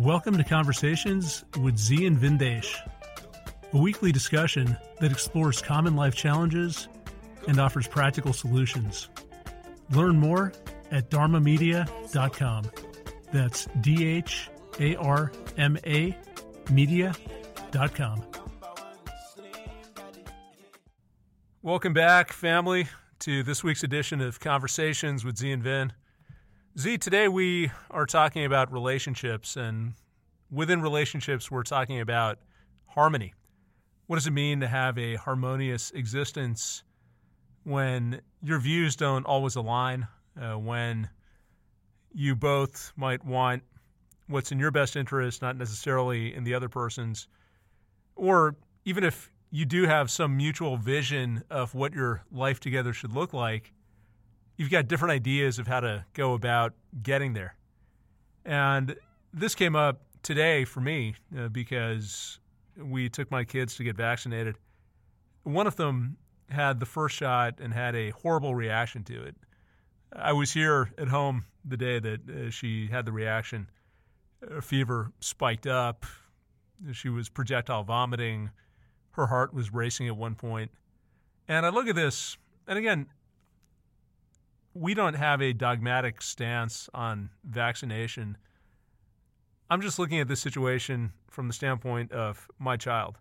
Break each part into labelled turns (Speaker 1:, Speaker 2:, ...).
Speaker 1: Welcome to Conversations with Zi and Vindesh, a weekly discussion that explores common life challenges and offers practical solutions. Learn more at dharmamedia.com. That's D H A R M A media.com. Welcome back, family, to this week's edition of Conversations with Zi and Vin. Zi, today we are talking about relationships, and within relationships, we're talking about harmony. What does it mean to have a harmonious existence when your views don't always align, uh, when you both might want what's in your best interest, not necessarily in the other person's, or even if you do have some mutual vision of what your life together should look like, you've got different ideas of how to go about getting there. And this came up today for me uh, because we took my kids to get vaccinated. One of them had the first shot and had a horrible reaction to it. I was here at home the day that uh, she had the reaction. Her fever spiked up. She was projectile vomiting. Her heart was racing at one point. And I look at this, and again, we don't have a dogmatic stance on vaccination. I'm just looking at this situation from the standpoint of my child.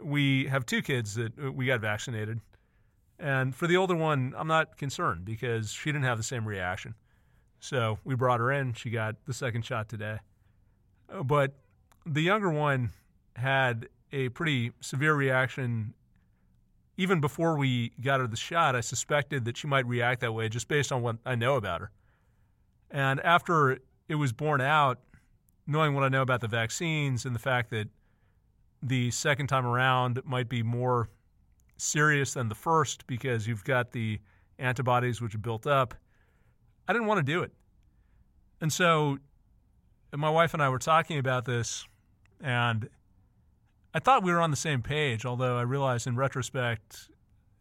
Speaker 1: We have two kids that we got vaccinated. And for the older one, I'm not concerned because she didn't have the same reaction. So we brought her in. She got the second shot today. But the younger one had a pretty severe reaction even before we got her the shot, I suspected that she might react that way just based on what I know about her. And after it was borne out, knowing what I know about the vaccines and the fact that the second time around might be more serious than the first because you've got the antibodies which are built up, I didn't want to do it. And so my wife and I were talking about this, and I thought we were on the same page, although I realized in retrospect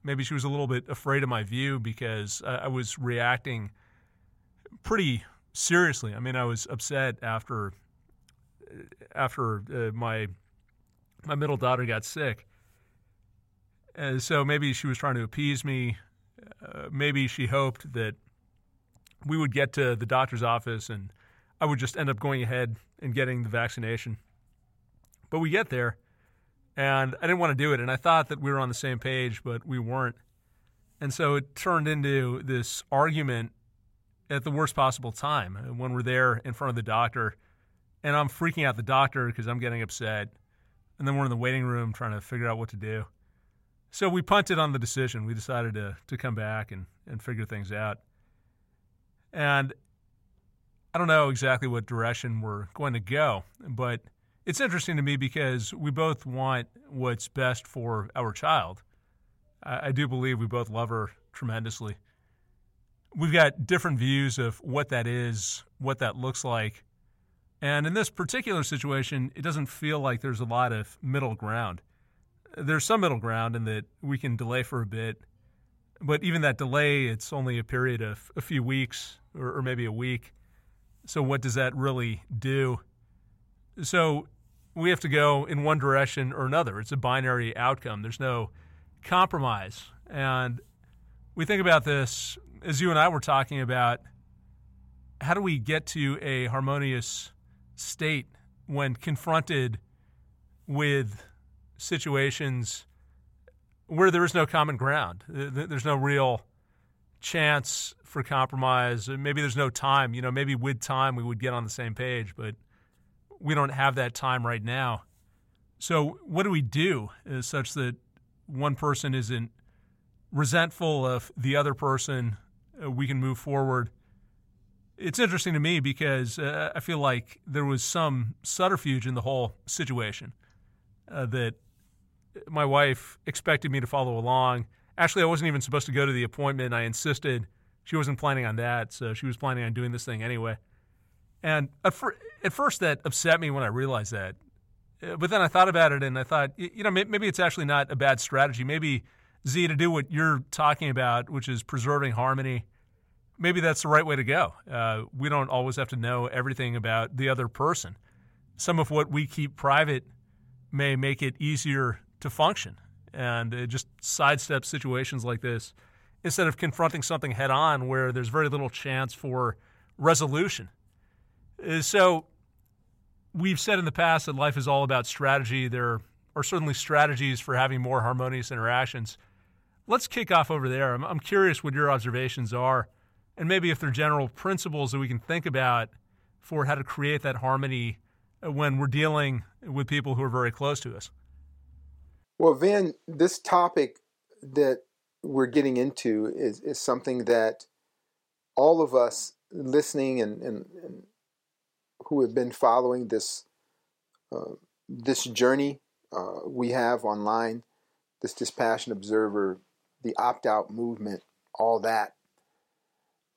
Speaker 1: maybe she was a little bit afraid of my view because I, was reacting pretty seriously. I mean, I was upset after after uh, my my middle daughter got sick. And so maybe she was trying to appease me. Uh, maybe she hoped that we would get to the doctor's office and I would just end up going ahead and getting the vaccination. But we get there and I didn't want to do it. And I thought that we were on the same page, but we weren't. And so it turned into this argument at the worst possible time uh, when we're there in front of the doctor. And I'm freaking out the doctor because I'm getting upset. And then we're in the waiting room trying to figure out what to do. So we punted on the decision. We decided to, to come back and, and figure things out. And I don't know exactly what direction we're going to go, but – it's interesting to me because we both want what's best for our child. I, I do believe we both love her tremendously. We've got different views of what that is, what that looks like. And in this particular situation, it doesn't feel like there's a lot of middle ground. There's some middle ground in that we can delay for a bit, but even that delay, it's only a period of a few weeks or, or maybe a week. So, what does that really do? So, we have to go in one direction or another. It's a binary outcome. There's no compromise. And we think about this as you and I were talking about how do we get to a harmonious state when confronted with situations where there is no common ground. There's no real chance for compromise. Maybe there's no time. You know, maybe with time we would get on the same page, but – we don't have that time right now. So, what do we do such that one person isn't resentful of the other person? Uh, we can move forward. It's interesting to me because uh, I feel like there was some subterfuge in the whole situation uh, that my wife expected me to follow along. Actually, I wasn't even supposed to go to the appointment. I insisted. She wasn't planning on that, so she was planning on doing this thing anyway. And at, at first, that upset me when I realized that. Uh, but then I thought about it and I thought, you know, maybe it's actually not a bad strategy. Maybe, Zi, to do what you're talking about, which is preserving harmony, maybe that's the right way to go. Uh, we don't always have to know everything about the other person. some of what we keep private may make it easier to function and it just sidestep situations like this instead of confronting something head on where there's very little chance for resolution. Uh, so, we've said in the past that life is all about strategy. There are certainly strategies for having more harmonious interactions. Let's kick off over there. I'm, I'm curious what your observations are, and maybe if there are general principles that we can think about for how to create that harmony uh, when we're dealing with people who are very close to us.
Speaker 2: Well, Van, this topic that we're getting into is, is something that all of us listening and, and, and who have been following this uh, this journey uh, we have online, this Dispassionate Observer, the opt out movement, all that.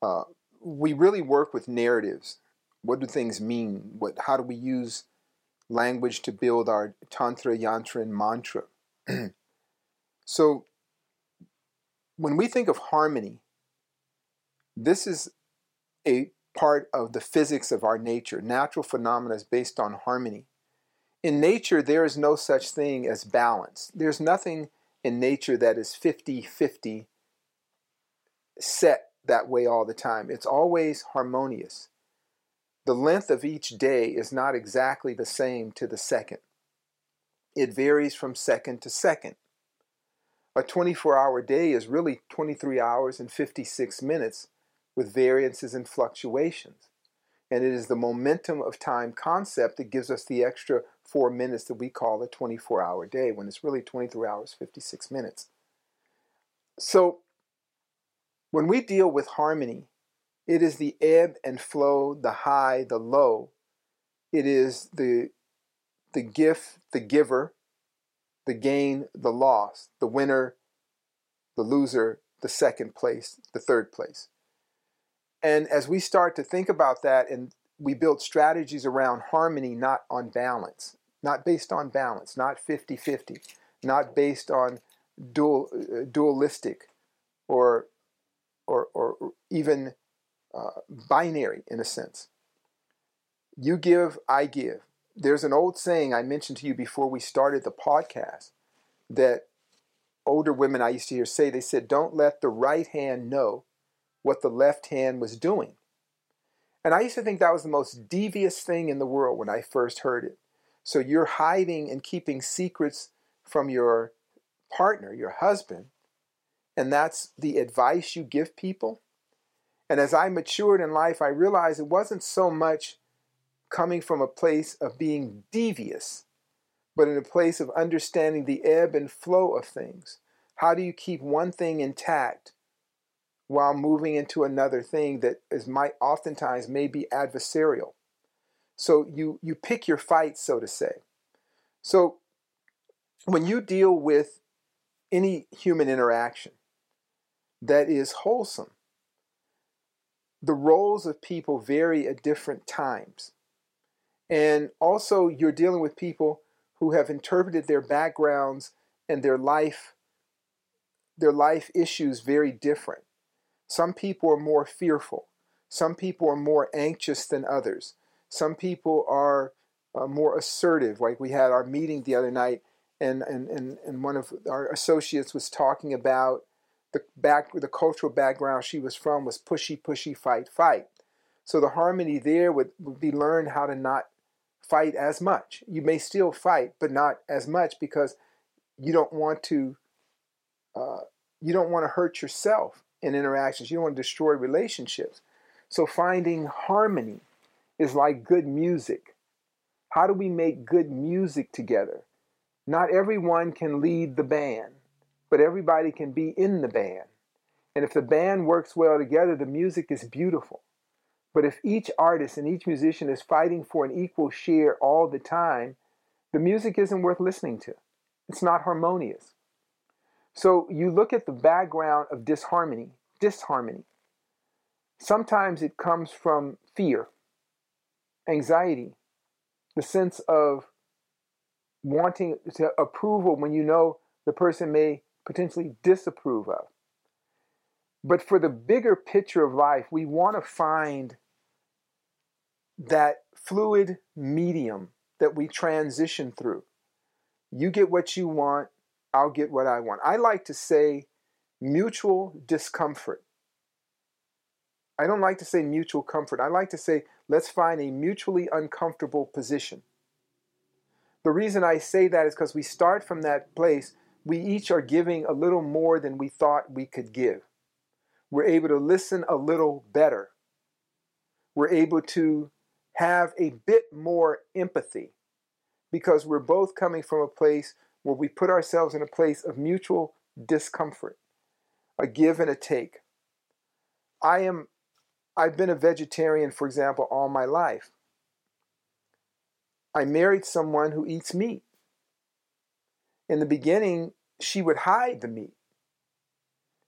Speaker 2: Uh, we really work with narratives. What do things mean? What? How do we use language to build our tantra, yantra, and mantra? so when we think of harmony, this is a part of the physics of our nature. Natural phenomena is based on harmony. In nature, there is no such thing as balance. There's nothing in nature that is 50 50 set that way all the time. It's always harmonious. The length of each day is not exactly the same to the second. It varies from second to second. A 24 hour day is really 23 hours and 56 minutes with variances and fluctuations. And it is the momentum of time concept that gives us the extra four minutes that we call a 24 hour day when it's really 23 hours, 56 minutes. So when we deal with harmony, it is the ebb and flow, the high, the low. It is the the gift, the giver, the gain, the loss, the winner, the loser, the second place, the third place. And as we start to think about that and we build strategies around harmony, not on balance, not based on balance, not 50 50, not based on dual, uh, dualistic or, or, or even uh, binary in a sense. You give, I give there's an old saying I mentioned to you before we started the podcast that older women I used to hear say, they said, don't let the right hand know what the left hand was doing. And I used to think that was the most devious thing in the world when I first heard it. So you're hiding and keeping secrets from your partner, your husband, and that's the advice you give people. And as I matured in life, I realized it wasn't so much coming from a place of being devious, but in a place of understanding the ebb and flow of things. How do you keep one thing intact while moving into another thing that is might oftentimes may be adversarial? So you you pick your fight, so to say. So when you deal with any human interaction that is wholesome, the roles of people vary at different times. And also, you're dealing with people who have interpreted their backgrounds and their life their life issues very different. Some people are more fearful. Some people are more anxious than others. Some people are uh, more assertive. Like we had our meeting the other night, and, and, and, and one of our associates was talking about the back the cultural background she was from was pushy, pushy, fight, fight. So the harmony there would, would be learn how to not fight as much. You may still fight, but not as much because you don't want to. Uh, you don't want to hurt yourself in interactions. You don't want to destroy relationships. So finding harmony is like good music. How do we make good music together? Not everyone can lead the band, but everybody can be in the band. And if the band works well together, the music is beautiful. But if each artist and each musician is fighting for an equal share all the time, the music isn't worth listening to. It's not harmonious. So you look at the background of disharmony, disharmony. Sometimes it comes from fear, anxiety, the sense of wanting to approval when you know the person may potentially disapprove of. But for the bigger picture of life, we want to find that fluid medium that we transition through. You get what you want, I'll get what I want. I like to say mutual discomfort. I don't like to say mutual comfort. I like to say let's find a mutually uncomfortable position. The reason I say that is because we start from that place. We each are giving a little more than we thought we could give. We're able to listen a little better. We're able to have a bit more empathy because we're both coming from a place where we put ourselves in a place of mutual discomfort, a give and a take. I am I've been a vegetarian, for example, all my life. I married someone who eats meat. In the beginning, she would hide the meat.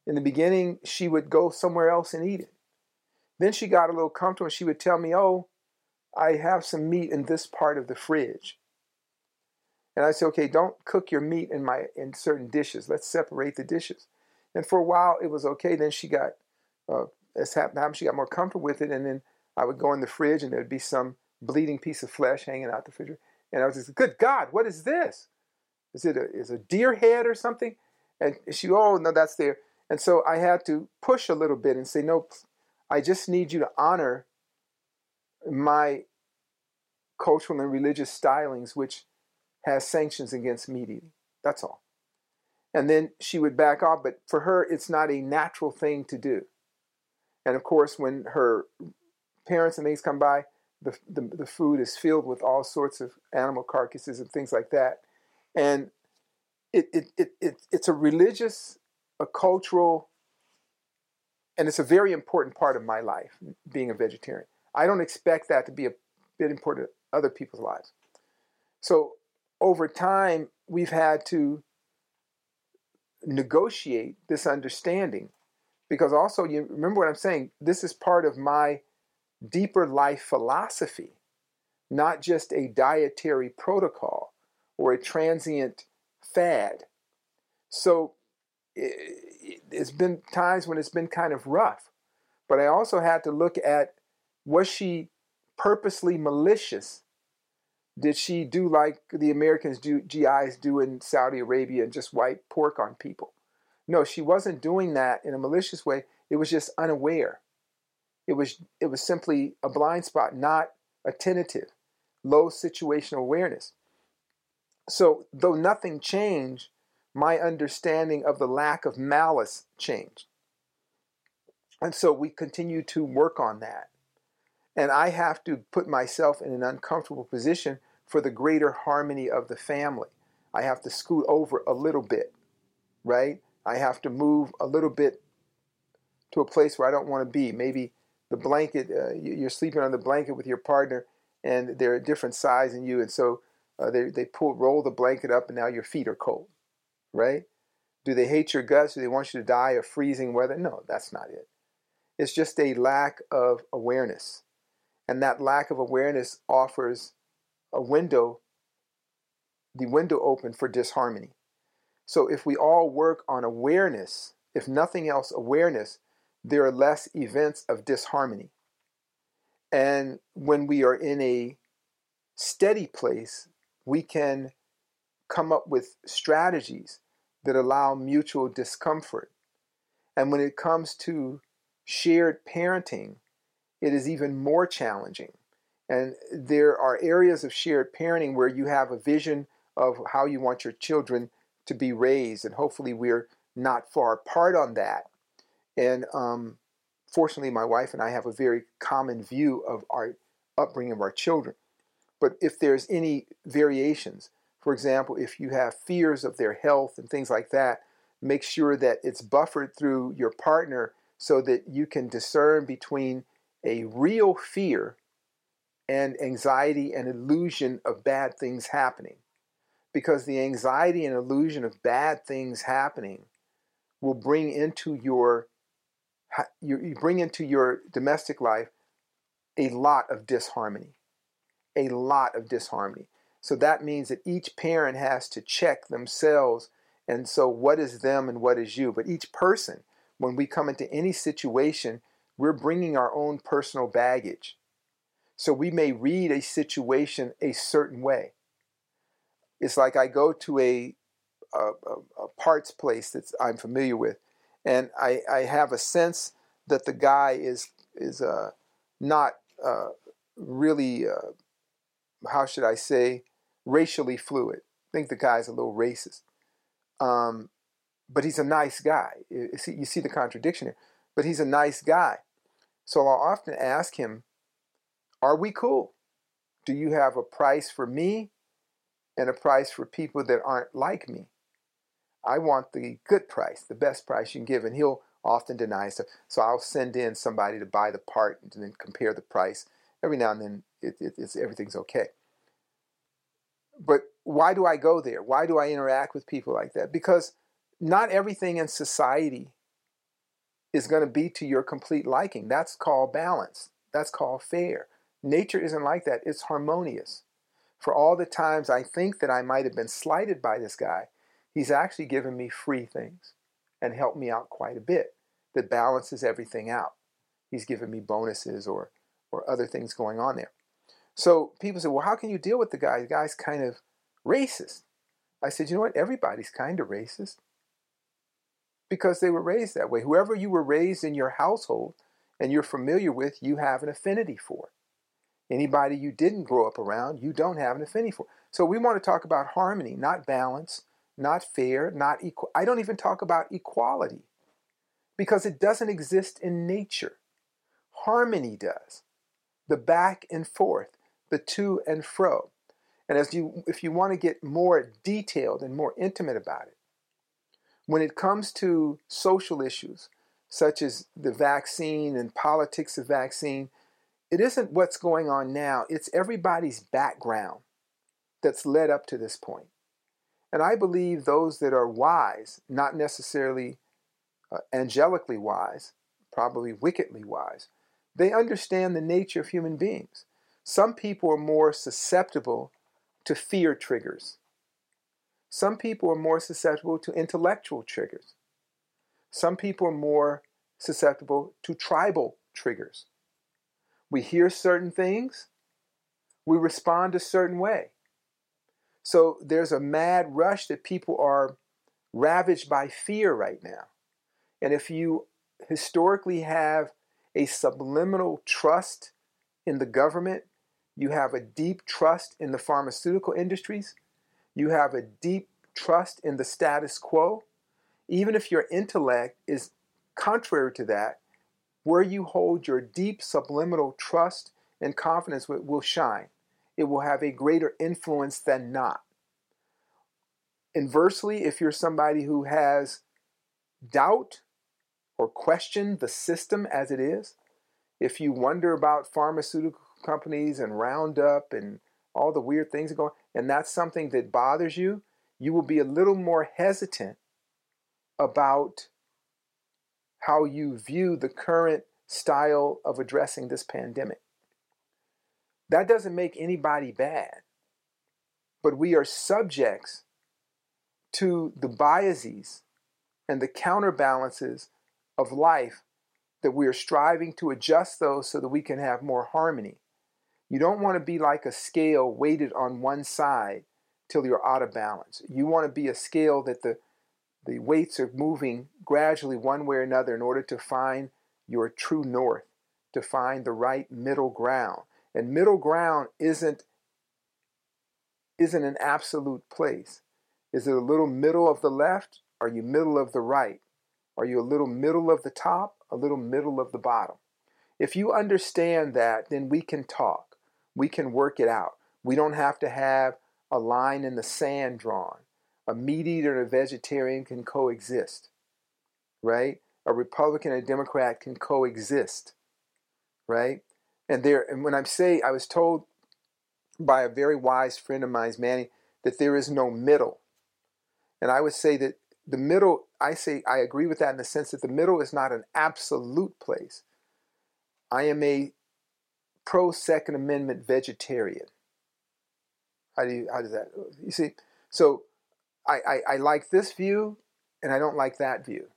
Speaker 2: In the beginning, she would go somewhere else and eat it. Then she got a little comfortable and she would tell me, Oh, I have some meat in this part of the fridge. And I said, Okay, don't cook your meat in my in certain dishes. Let's separate the dishes. And for a while it was okay. Then she got uh, as happened, she got more comfortable with it, and then I would go in the fridge and there'd be some bleeding piece of flesh hanging out the fridge. And I was just, good God, what is this? Is it a, is a deer head or something? And she, oh, no, that's there. And so I had to push a little bit and say, no, I just need you to honor my cultural and religious stylings, which has sanctions against meat eating. That's all. And then she would back off, but for her, it's not a natural thing to do. And of course, when her parents and things come by, the, the, the food is filled with all sorts of animal carcasses and things like that. And it, it, it, it, it's a religious, a cultural, and it's a very important part of my life, being a vegetarian. I don't expect that to be a bit important to other people's lives. So over time, we've had to negotiate this understanding because also you remember what I'm saying, this is part of my deeper life philosophy, not just a dietary protocol or a transient fad. So it, has been times when it's been kind of rough, but I also had to look at was she purposely malicious? Did she do like the Americans do GIs do in Saudi Arabia and just wipe pork on people? No, she wasn't doing that in a malicious way. It was just unaware. It was it was simply a blind spot, not attentive, low situational awareness. So, though nothing changed, my understanding of the lack of malice changed. And so we continue to work on that. And I have to put myself in an uncomfortable position for the greater harmony of the family. I have to scoot over a little bit, right? I have to move a little bit to a place where I don't want to be. Maybe the blanket, uh, you're sleeping on the blanket with your partner, and they're a different size than you, and so uh, they they pull roll the blanket up, and now your feet are cold, right? Do they hate your guts? Do they want you to die of freezing weather? No, that's not it. It's just a lack of awareness, and that lack of awareness offers a window, the window open for disharmony. So if we all work on awareness, if nothing else, awareness, there are less events of disharmony. And when we are in a steady place, we can come up with strategies that allow mutual discomfort. And when it comes to shared parenting, it is even more challenging. And there are areas of shared parenting where you have a vision of how you want your children to be raised, and hopefully we're not far apart on that. And um, fortunately, my wife and I have a very common view of our upbringing of our children. But if there's any variations, for example, if you have fears of their health and things like that, make sure that it's buffered through your partner so that you can discern between a real fear and anxiety and illusion of bad things happening. Because the anxiety and illusion of bad things happening will bring into your you, bring into your domestic life a lot of disharmony a lot of disharmony. So that means that each parent has to check themselves and so what is them and what is you. But each person when we come into any situation we're bringing our own personal baggage So we may read a situation a certain way. It's like I go to a, a, a parts place that I'm familiar with, and I, I have a sense that the guy is is uh, not uh, really uh, how should I say racially fluid. I think the guy's a little racist, um, but he's a nice guy. You see, you see the contradiction here. But he's a nice guy, so I'll often ask him, "Are we cool? Do you have a price for me, and a price for people that aren't like me?" I want the good price, the best price you can give. And he'll often deny stuff. So I'll send in somebody to buy the part and then compare the price. Every now and then it, it, it's, everything's okay. But why do I go there? Why do I interact with people like that? Because not everything in society is going to be to your complete liking. That's called balance. That's called fair. Nature isn't like that. It's harmonious. For all the times I think that I might have been slighted by this guy, he's actually given me free things and helped me out quite a bit that balances everything out. He's given me bonuses or or other things going on there. So people say, well, how can you deal with the guy? The guy's kind of racist. I said, you know what? Everybody's kind of racist because they were raised that way. Whoever you were raised in your household and you're familiar with, you have an affinity for. Anybody you didn't grow up around, you don't have an affinity for. So we want to talk about harmony, not balance, not fair, not equal. I don't even talk about equality because it doesn't exist in nature. Harmony does. The back and forth, the to and fro. And as you if you want to get more detailed and more intimate about it, when it comes to social issues such as the vaccine and politics of vaccine, it isn't what's going on now, it's everybody's background that's led up to this point. And I believe those that are wise, not necessarily uh, angelically wise, probably wickedly wise, they understand the nature of human beings. Some people are more susceptible to fear triggers. Some people are more susceptible to intellectual triggers. Some people are more susceptible to tribal triggers. We hear certain things, we respond a certain way. So there's a mad rush that people are ravaged by fear right now. And if you historically have a subliminal trust in the government, you have a deep trust in the pharmaceutical industries, you have a deep trust in the status quo, even if your intellect is contrary to that, where you hold your deep subliminal trust and confidence will shine it will have a greater influence than not. Inversely, if you're somebody who has doubt or question the system as it is, if you wonder about pharmaceutical companies and Roundup and all the weird things going, and that's something that bothers you, you will be a little more hesitant about how you view the current style of addressing this pandemic. That doesn't make anybody bad. But we are subjects to the biases and the counterbalances of life that we are striving to adjust those so that we can have more harmony. You don't want to be like a scale weighted on one side till you're out of balance. You want to be a scale that the the weights are moving gradually one way or another in order to find your true north, to find the right middle ground. And middle ground isn't isn't an absolute place. Is it a little middle of the left? Are you middle of the right? Are you a little middle of the top? A little middle of the bottom? If you understand that, then we can talk. We can work it out. We don't have to have a line in the sand drawn. A meat eater and a vegetarian can coexist, right? A Republican and a Democrat can coexist, right? And there, and when I say, I was told by a very wise friend of mine, Manny, that there is no middle. And I would say that the middle, I say, I agree with that in the sense that the middle is not an absolute place. I am a pro Second Amendment vegetarian. How do you, how does that, you see? So I, I, I like this view and I don't like that view.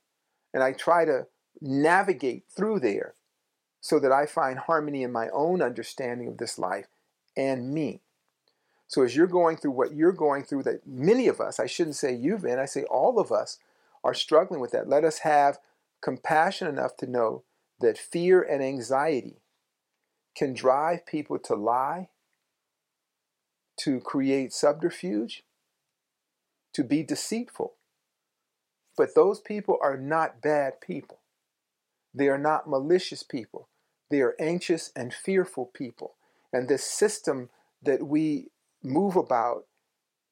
Speaker 2: And I try to navigate through there so that I find harmony in my own understanding of this life and me. So as you're going through what you're going through, that many of us, I shouldn't say you've been, I say all of us are struggling with that. Let us have compassion enough to know that fear and anxiety can drive people to lie, to create subterfuge, to be deceitful. But those people are not bad people. They are not malicious people. They are anxious and fearful people. And this system that we move about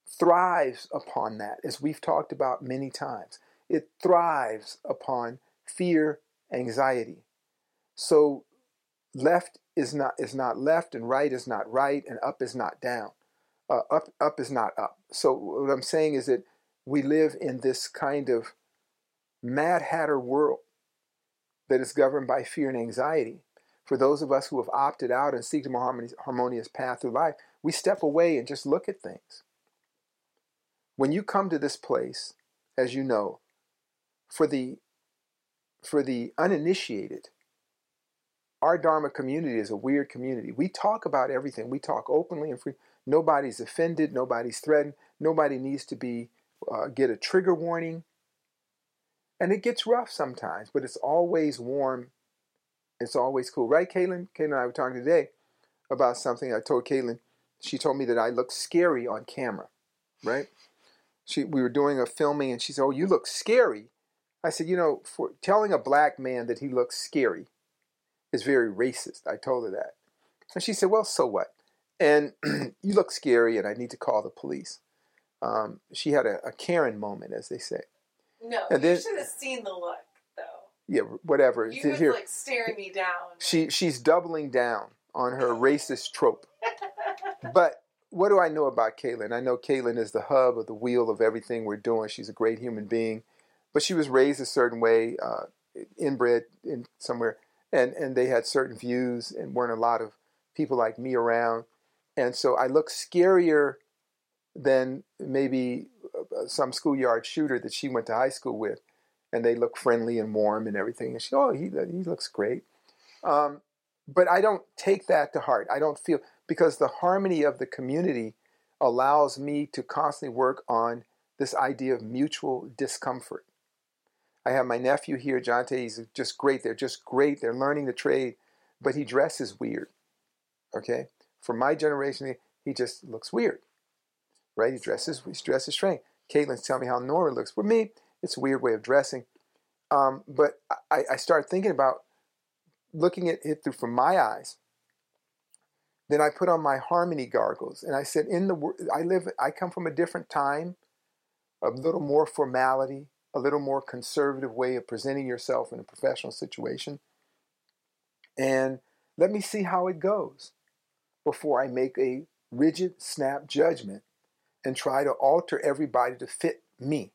Speaker 2: thrives upon that, as we've talked about many times. It thrives upon fear, anxiety. So left is not is not left, and right is not right, and up is not down. Uh, up up is not up. So what I'm saying is that we live in this kind of mad hatter world that is governed by fear and anxiety. For those of us who have opted out and seek a more harmonious path through life, we step away and just look at things. When you come to this place, as you know, for the for the uninitiated, our Dharma community is a weird community. We talk about everything. We talk openly and free. Nobody's offended. Nobody's threatened. Nobody needs to be uh, get a trigger warning. And it gets rough sometimes, but it's always warm. It's always cool, right, Caitlin? Caitlin and I were talking today about something. I told Caitlin. She told me that I look scary on camera, right? She we were doing a filming, and she said, "Oh, you look scary." I said, "You know, for telling a black man that he looks scary." is very racist. I told her that. And she said, Well, so what? And you look scary, and I need to call the police. Um, she had a, a, Karen moment, as they say.
Speaker 3: No, and you then, should have seen the look, though.
Speaker 2: Yeah, whatever.
Speaker 3: You was like staring me down.
Speaker 2: She she's doubling down on her racist trope. but what do I know about Caitlin? I know Caitlin is the hub of the wheel of everything we're doing. She's a great human being, but she was raised a certain way, uh, inbred in somewhere and and they had certain views and weren't a lot of people like me around and so i look scarier than maybe uh, some schoolyard shooter that she went to high school with and they look friendly and warm and everything and she oh he, he looks great um, but i don't take that to heart i don't feel because the harmony of the community allows me to constantly work on this idea of mutual discomfort I have my nephew here, Jonte. He's just great. They're just great. They're learning the trade, but he dresses weird. Okay, for my generation, he just looks weird, right? He dresses, he dresses strange. Caitlin's telling me how Nora looks. For me, it's a weird way of dressing. Um, but I, I start thinking about looking at it through from my eyes. Then I put on my harmony gargles, and I said, "In the I live, I come from a different time, a little more formality, a little more conservative way of presenting yourself in a professional situation. And let me see how it goes before I make a rigid, snap judgment and try to alter everybody to fit me.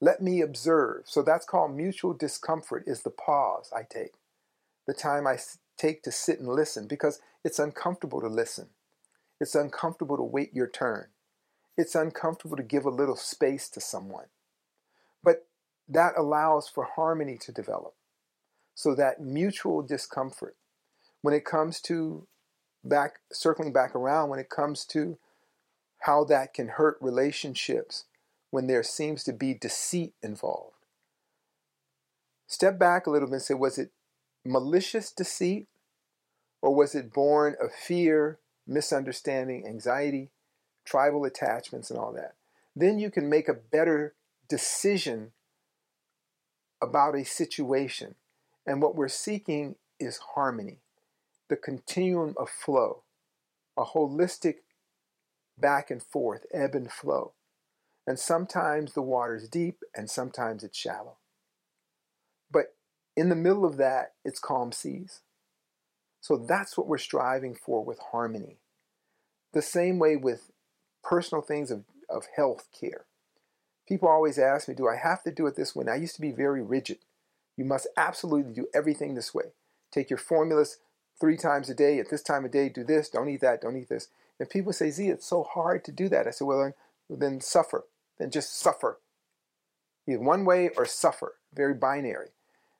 Speaker 2: Let me observe. So that's called mutual discomfort, is the pause I take, the time I take to sit and listen, because it's uncomfortable to listen. It's uncomfortable to wait your turn. It's uncomfortable to give a little space to someone. But that allows for harmony to develop. So that mutual discomfort, when it comes to back, circling back around, when it comes to how that can hurt relationships when there seems to be deceit involved. Step back a little bit and say, was it malicious deceit or was it born of fear, misunderstanding, anxiety, tribal attachments, and all that? Then you can make a better decision about a situation. And what we're seeking is harmony, the continuum of flow, a holistic back and forth, ebb and flow. And sometimes the water's deep and sometimes it's shallow. But in the middle of that, it's calm seas. So that's what we're striving for with harmony. The same way with personal things of, of health care. People always ask me, do I have to do it this way? And I used to be very rigid. You must absolutely do everything this way. Take your formulas three times a day, at this time of day, do this, don't eat that, don't eat this. And people say, Zi, it's so hard to do that. I said, well, then, then suffer. Then just suffer. Either one way or suffer. Very binary.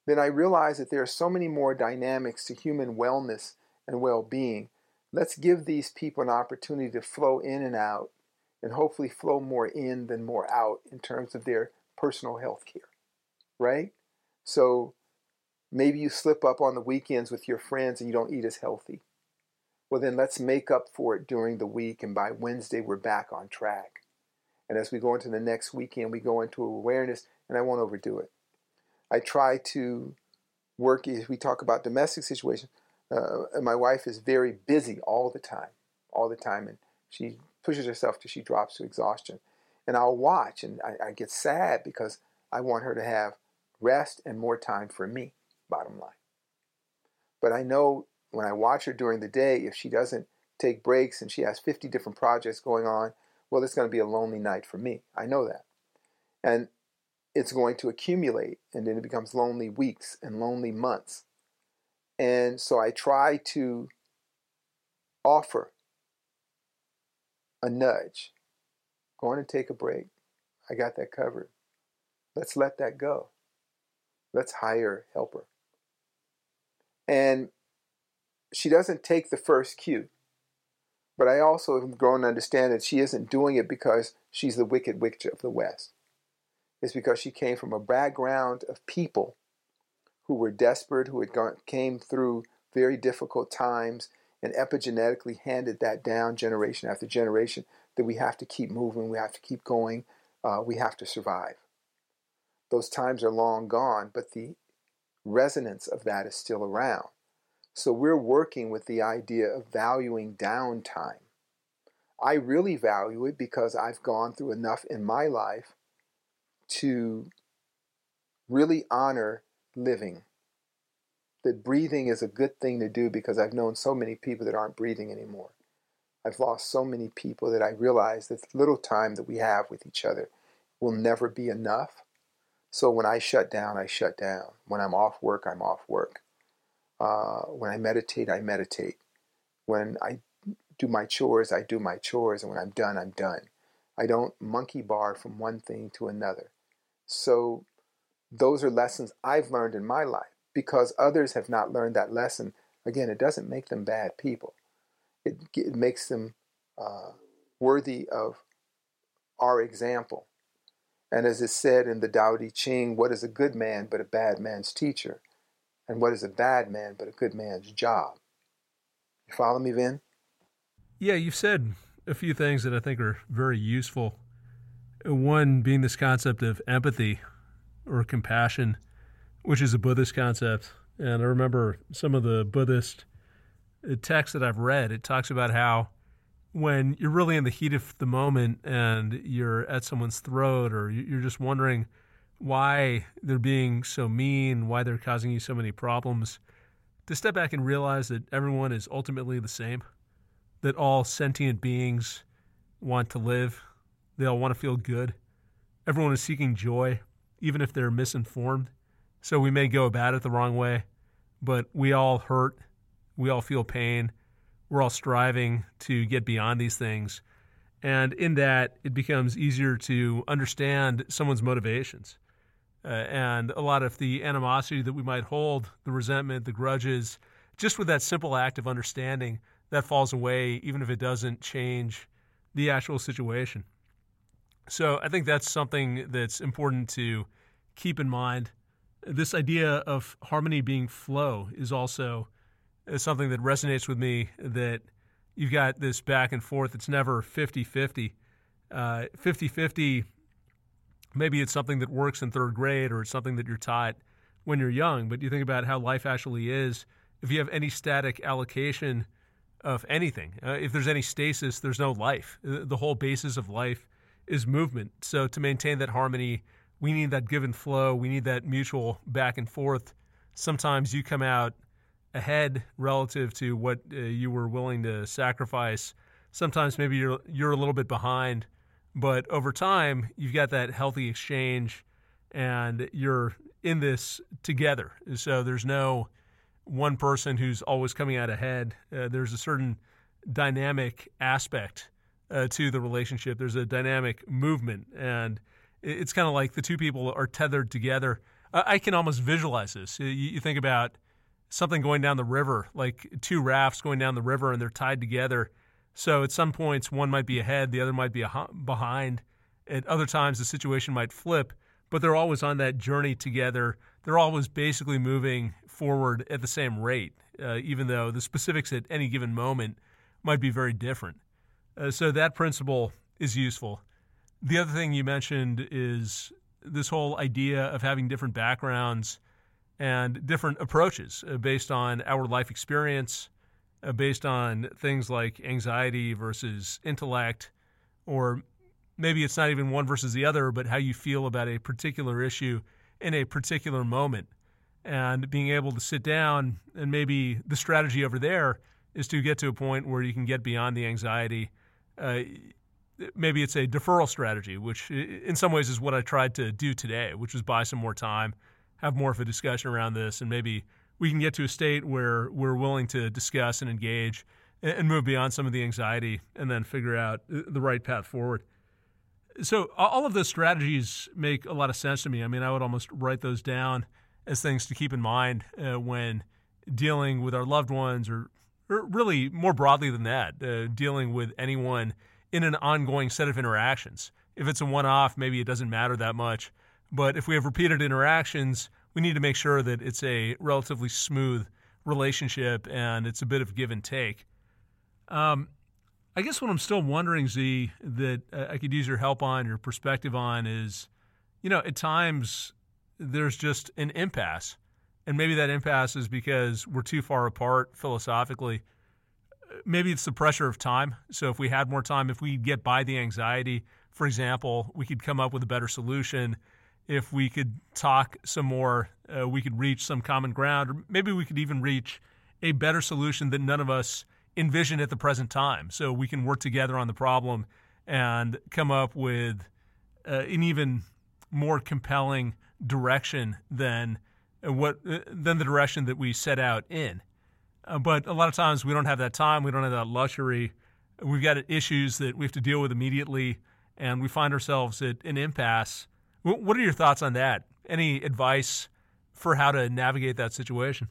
Speaker 2: then I realize that there are so many more dynamics to human wellness and well being. Let's give these people an opportunity to flow in and out and hopefully flow more in than more out in terms of their personal health care, right? So maybe you slip up on the weekends with your friends and you don't eat as healthy. Well, then let's make up for it during the week, and by Wednesday, we're back on track. And as we go into the next weekend, we go into awareness, and I won't overdo it. I try to work, as we talk about domestic situations, uh, my wife is very busy all the time, all the time, and she pushes herself till she drops to exhaustion. And I'll watch, and I, I get sad because I want her to have rest and more time for me, bottom line. But I know when I watch her during the day, if she doesn't take breaks and she has 50 different projects going on, well, it's going to be a lonely night for me. I know that. And it's going to accumulate, and then it becomes lonely weeks and lonely months. And so I try to offer a nudge. Go on and take a break. I got that covered. Let's let that go. Let's hire a helper. And she doesn't take the first cue. But I also have grown to understand that she isn't doing it because she's the wicked witch of the West. It's because she came from a background of people who were desperate, who had gone, came through very difficult times, and epigenetically handed that down generation after generation that we have to keep moving, we have to keep going, uh, we have to survive. Those times are long gone, but the resonance of that is still around. So we're working with the idea of valuing downtime. I really value it because I've gone through enough in my life to really honor living. That breathing is a good thing to do because I've known so many people that aren't breathing anymore. I've lost so many people that I realize that little time that we have with each other will never be enough. So when I shut down, I shut down. When I'm off work, I'm off work. Uh, when I meditate, I meditate. When I do my chores, I do my chores. And when I'm done, I'm done. I don't monkey bar from one thing to another. So those are lessons I've learned in my life. Because others have not learned that lesson, again, it doesn't make them bad people. It, it makes them uh, worthy of our example. And as is said in the Tao Te Ching, what is a good man but a bad man's teacher? and what is a bad man but a good man's job. You follow me, Vin?
Speaker 1: Yeah, you've said a few things that I think are very useful. One being this concept of empathy or compassion, which is a Buddhist concept. And I remember some of the Buddhist texts that I've read, it talks about how when you're really in the heat of the moment and you're at someone's throat or you're just wondering why they're being so mean, why they're causing you so many problems, to step back and realize that everyone is ultimately the same, that all sentient beings want to live, they all want to feel good. Everyone is seeking joy, even if they're misinformed. So we may go about it the wrong way, but we all hurt, we all feel pain, we're all striving to get beyond these things. And in that, it becomes easier to understand someone's motivations uh, and a lot of the animosity that we might hold, the resentment, the grudges, just with that simple act of understanding, that falls away, even if it doesn't change the actual situation. So I think that's something that's important to keep in mind. This idea of harmony being flow is also something that resonates with me that you've got this back and forth. It's never 50 50. 50 50 maybe it's something that works in third grade or it's something that you're taught when you're young, but you think about how life actually is. If you have any static allocation of anything, uh, if there's any stasis, there's no life. Uh, the whole basis of life is movement. So to maintain that harmony, we need that give and flow. We need that mutual back and forth. Sometimes you come out ahead relative to what uh, you were willing to sacrifice. Sometimes maybe you're you're a little bit behind but over time, you've got that healthy exchange and you're in this together. So there's no one person who's always coming out ahead. Uh, there's a certain dynamic aspect uh, to the relationship. There's a dynamic movement, and it's kind of like the two people are tethered together. I can almost visualize this. You think about something going down the river, like two rafts going down the river, and they're tied together. So at some points, one might be ahead, the other might be behind. At other times, the situation might flip, but they're always on that journey together. They're always basically moving forward at the same rate, uh, even though the specifics at any given moment might be very different. Uh, so that principle is useful. The other thing you mentioned is this whole idea of having different backgrounds and different approaches uh, based on our life experience, uh, based on things like anxiety versus intellect, or maybe it's not even one versus the other, but how you feel about a particular issue in a particular moment. And being able to sit down and maybe the strategy over there is to get to a point where you can get beyond the anxiety. Uh, maybe it's a deferral strategy, which in some ways is what I tried to do today, which was buy some more time, have more of a discussion around this, and maybe we can get to a state where we're willing to discuss and engage and move beyond some of the anxiety and then figure out the right path forward. So, all of those strategies make a lot of sense to me. I mean, I would almost write those down as things to keep in mind uh, when dealing with our loved ones or, or really more broadly than that, uh, dealing with anyone in an ongoing set of interactions. If it's a one off, maybe it doesn't matter that much. But if we have repeated interactions, we need to make sure that it's a relatively smooth relationship and it's a bit of give and take. Um, I guess what I'm still wondering, Zi, that I could use your help on, your perspective on, is, you know, at times there's just an impasse. And maybe that impasse is because we're too far apart philosophically maybe it's the pressure of time. So if we had more time, if we get by the anxiety, for example, we could come up with a better solution. If we could talk some more, uh, we could reach some common ground, or maybe we could even reach a better solution that none of us envision at the present time. So we can work together on the problem and come up with uh, an even more compelling direction than uh, what uh, than the direction that we set out in. Uh, but a lot of times we don't have that time. We don't have that luxury. We've got issues that we have to deal with immediately, and we find ourselves at an impasse. What are your thoughts on that? Any advice for how to navigate that situation?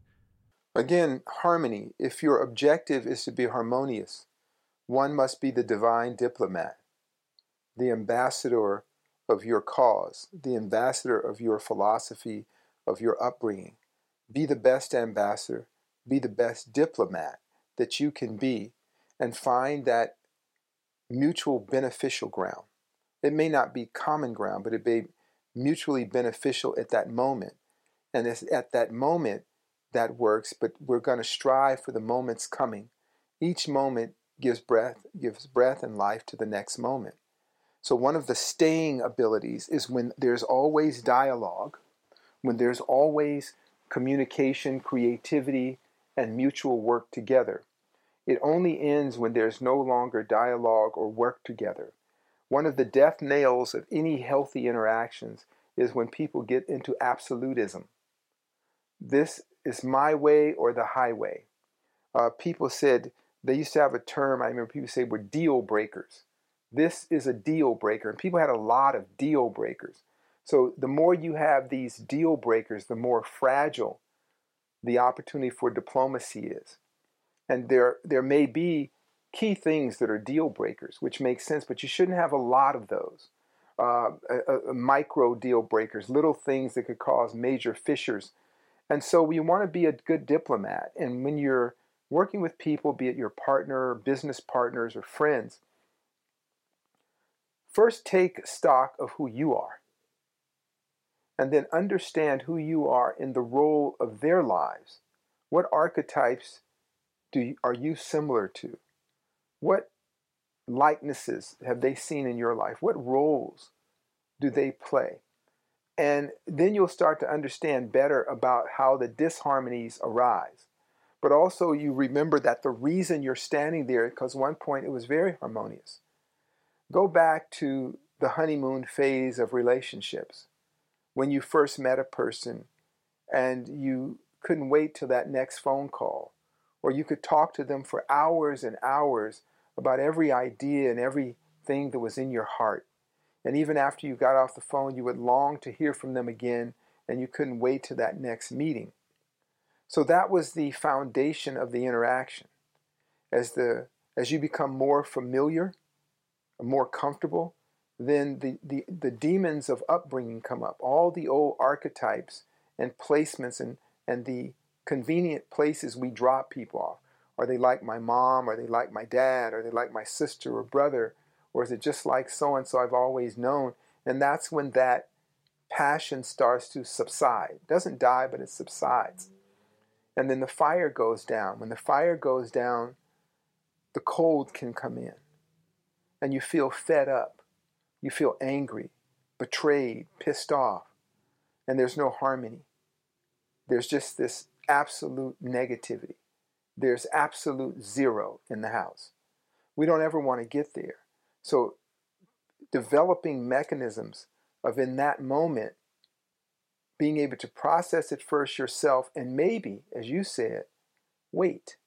Speaker 2: Again, harmony. If your objective is to be harmonious, one must be the divine diplomat, the ambassador of your cause, the ambassador of your philosophy, of your upbringing. Be the best ambassador be the best diplomat that you can be and find that mutual beneficial ground. It may not be common ground, but it may mutually beneficial at that moment. And it's at that moment that works, but we're going to strive for the moments coming. Each moment gives breath, gives breath and life to the next moment. So one of the staying abilities is when there's always dialogue, when there's always communication, creativity, and mutual work together. It only ends when there's no longer dialogue or work together. One of the death nails of any healthy interactions is when people get into absolutism. This is my way or the highway. Uh, people said, they used to have a term, I remember people say, were deal breakers. This is a deal breaker. And people had a lot of deal breakers. So the more you have these deal breakers, the more fragile the opportunity for diplomacy is. And there, there may be key things that are deal breakers, which makes sense, but you shouldn't have a lot of those. Uh, micro deal breakers, little things that could cause major fissures. And so we want to be a good diplomat. And when you're working with people, be it your partner, business partners, or friends, first take stock of who you are and then understand who you are in the role of their lives. What archetypes do you, are you similar to? What likenesses have they seen in your life? What roles do they play? And then you'll start to understand better about how the disharmonies arise. But also, you remember that the reason you're standing there, because one point it was very harmonious. Go back to the honeymoon phase of relationships when you first met a person and you couldn't wait till that next phone call, or you could talk to them for hours and hours about every idea and everything that was in your heart. And even after you got off the phone, you would long to hear from them again and you couldn't wait to that next meeting. So that was the foundation of the interaction. As the as you become more familiar, more comfortable, then the, the, the demons of upbringing come up. All the old archetypes and placements and, and the convenient places we drop people off. Are they like my mom? Are they like my dad? Are they like my sister or brother? Or is it just like so and so I've always known? And that's when that passion starts to subside. It doesn't die, but it subsides. And then the fire goes down. When the fire goes down, the cold can come in. And you feel fed up. You feel angry, betrayed, pissed off. And there's no harmony. There's just this absolute negativity. There's absolute zero in the house. We don't ever want to get there. So, developing mechanisms of in that moment being able to process it first yourself and maybe, as you said, wait.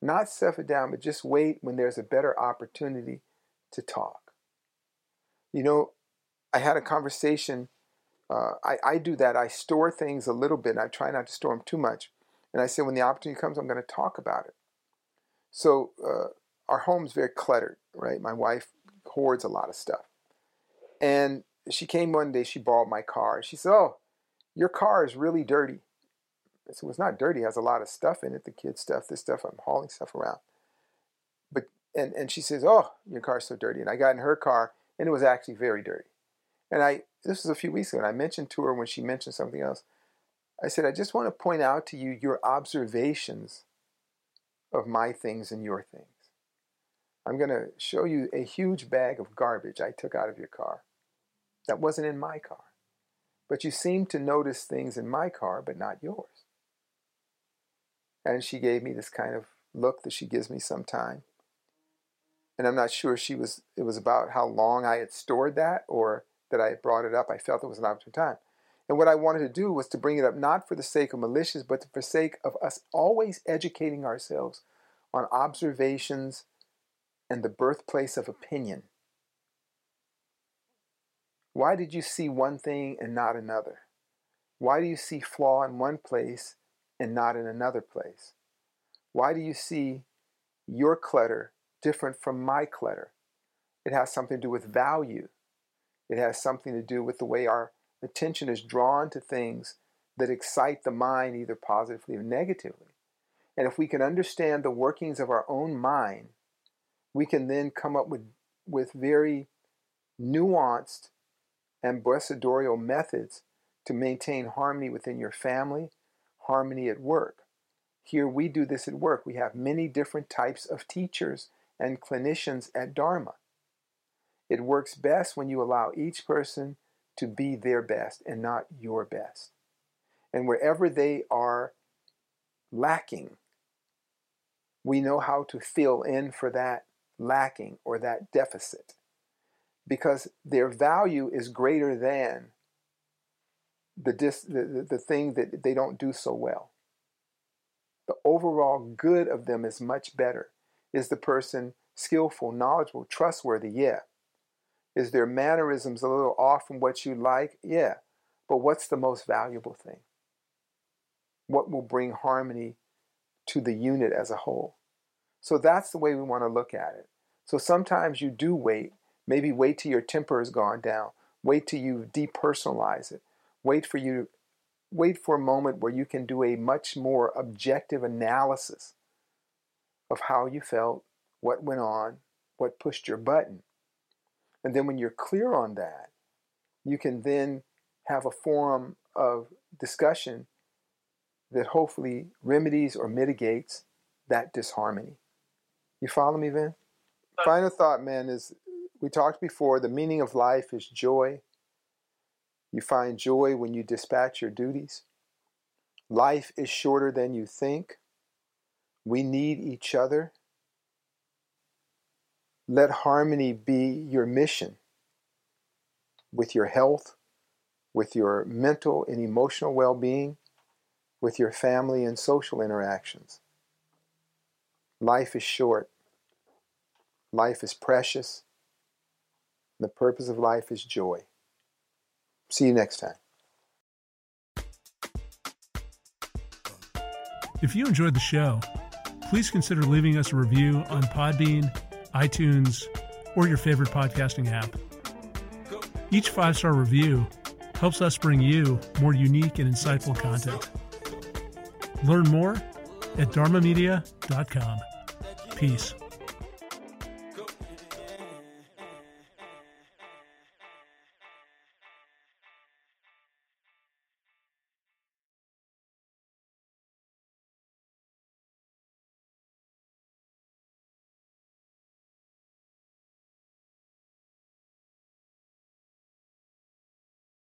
Speaker 2: Not stuff it down, but just wait when there's a better opportunity to talk. You know, I had a conversation. Uh, I, I do that. I store things a little bit. I try not to store them too much. And I say, when the opportunity comes, I'm going to talk about it. So uh, our home's very cluttered, right? My wife hoards a lot of stuff. And she came one day, she borrowed my car. She said, Oh, your car is really dirty. I said, Well, it's not dirty, it has a lot of stuff in it, the kids' stuff, this stuff, I'm hauling stuff around. But and, and she says, Oh, your car's so dirty. And I got in her car and it was actually very dirty. And I this was a few weeks ago, and I mentioned to her when she mentioned something else. I said, I just want to point out to you your observations of my things and your things. I'm going to show you a huge bag of garbage I took out of your car. That wasn't in my car. But you seem to notice things in my car, but not yours. And she gave me this kind of look that she gives me sometime. And I'm not sure she was it was about how long I had stored that or that I had brought it up. I felt it was an opportune time. And what I wanted to do was to bring it up not for the sake of malicious, but for the sake of us always educating ourselves on observations and the birthplace of opinion. Why did you see one thing and not another? Why do you see flaw in one place and not in another place? Why do you see your clutter different from my clutter? It has something to do with value. It has something to do with the way our attention is drawn to things that excite the mind either positively or negatively. And if we can understand the workings of our own mind, we can then come up with, with very nuanced ambassadorial methods to maintain harmony within your family, harmony at work. Here we do this at work. We have many different types of teachers and clinicians at Dharma. It works best when you allow each person to be their best and not your best. And wherever they are lacking, we know how to fill in for that lacking or that deficit because their value is greater than the, dis, the, the thing that they don't do so well. The overall good of them is much better. Is the person skillful, knowledgeable, trustworthy? Yeah. Is their mannerisms a little off from what you like? Yeah. But what's the most valuable thing? What will bring harmony to the unit as a whole? So that's the way we want to look at it. So sometimes you do wait. Maybe wait till your temper has gone down. Wait till you depersonalize it. Wait for you wait for a moment where you can do a much more objective analysis of how you felt, what went on, what pushed your button. And then when you're clear on that, you can then have a forum of discussion that hopefully remedies or mitigates that disharmony. You follow me, Vin? Final thought, man, is we talked before the meaning of life is joy. You find joy when you dispatch your duties. Life is shorter than you think. We need each other. Let harmony be your mission with your health, with your mental and emotional well being, with your family and social interactions. Life is short, life is precious. The purpose of life is joy. See you next time.
Speaker 1: If you enjoyed the show, please consider leaving us a review on Podbean iTunes, or your favorite podcasting app. Each five star review helps us bring you more unique and insightful content. Learn more at dharmamedia.com. Peace.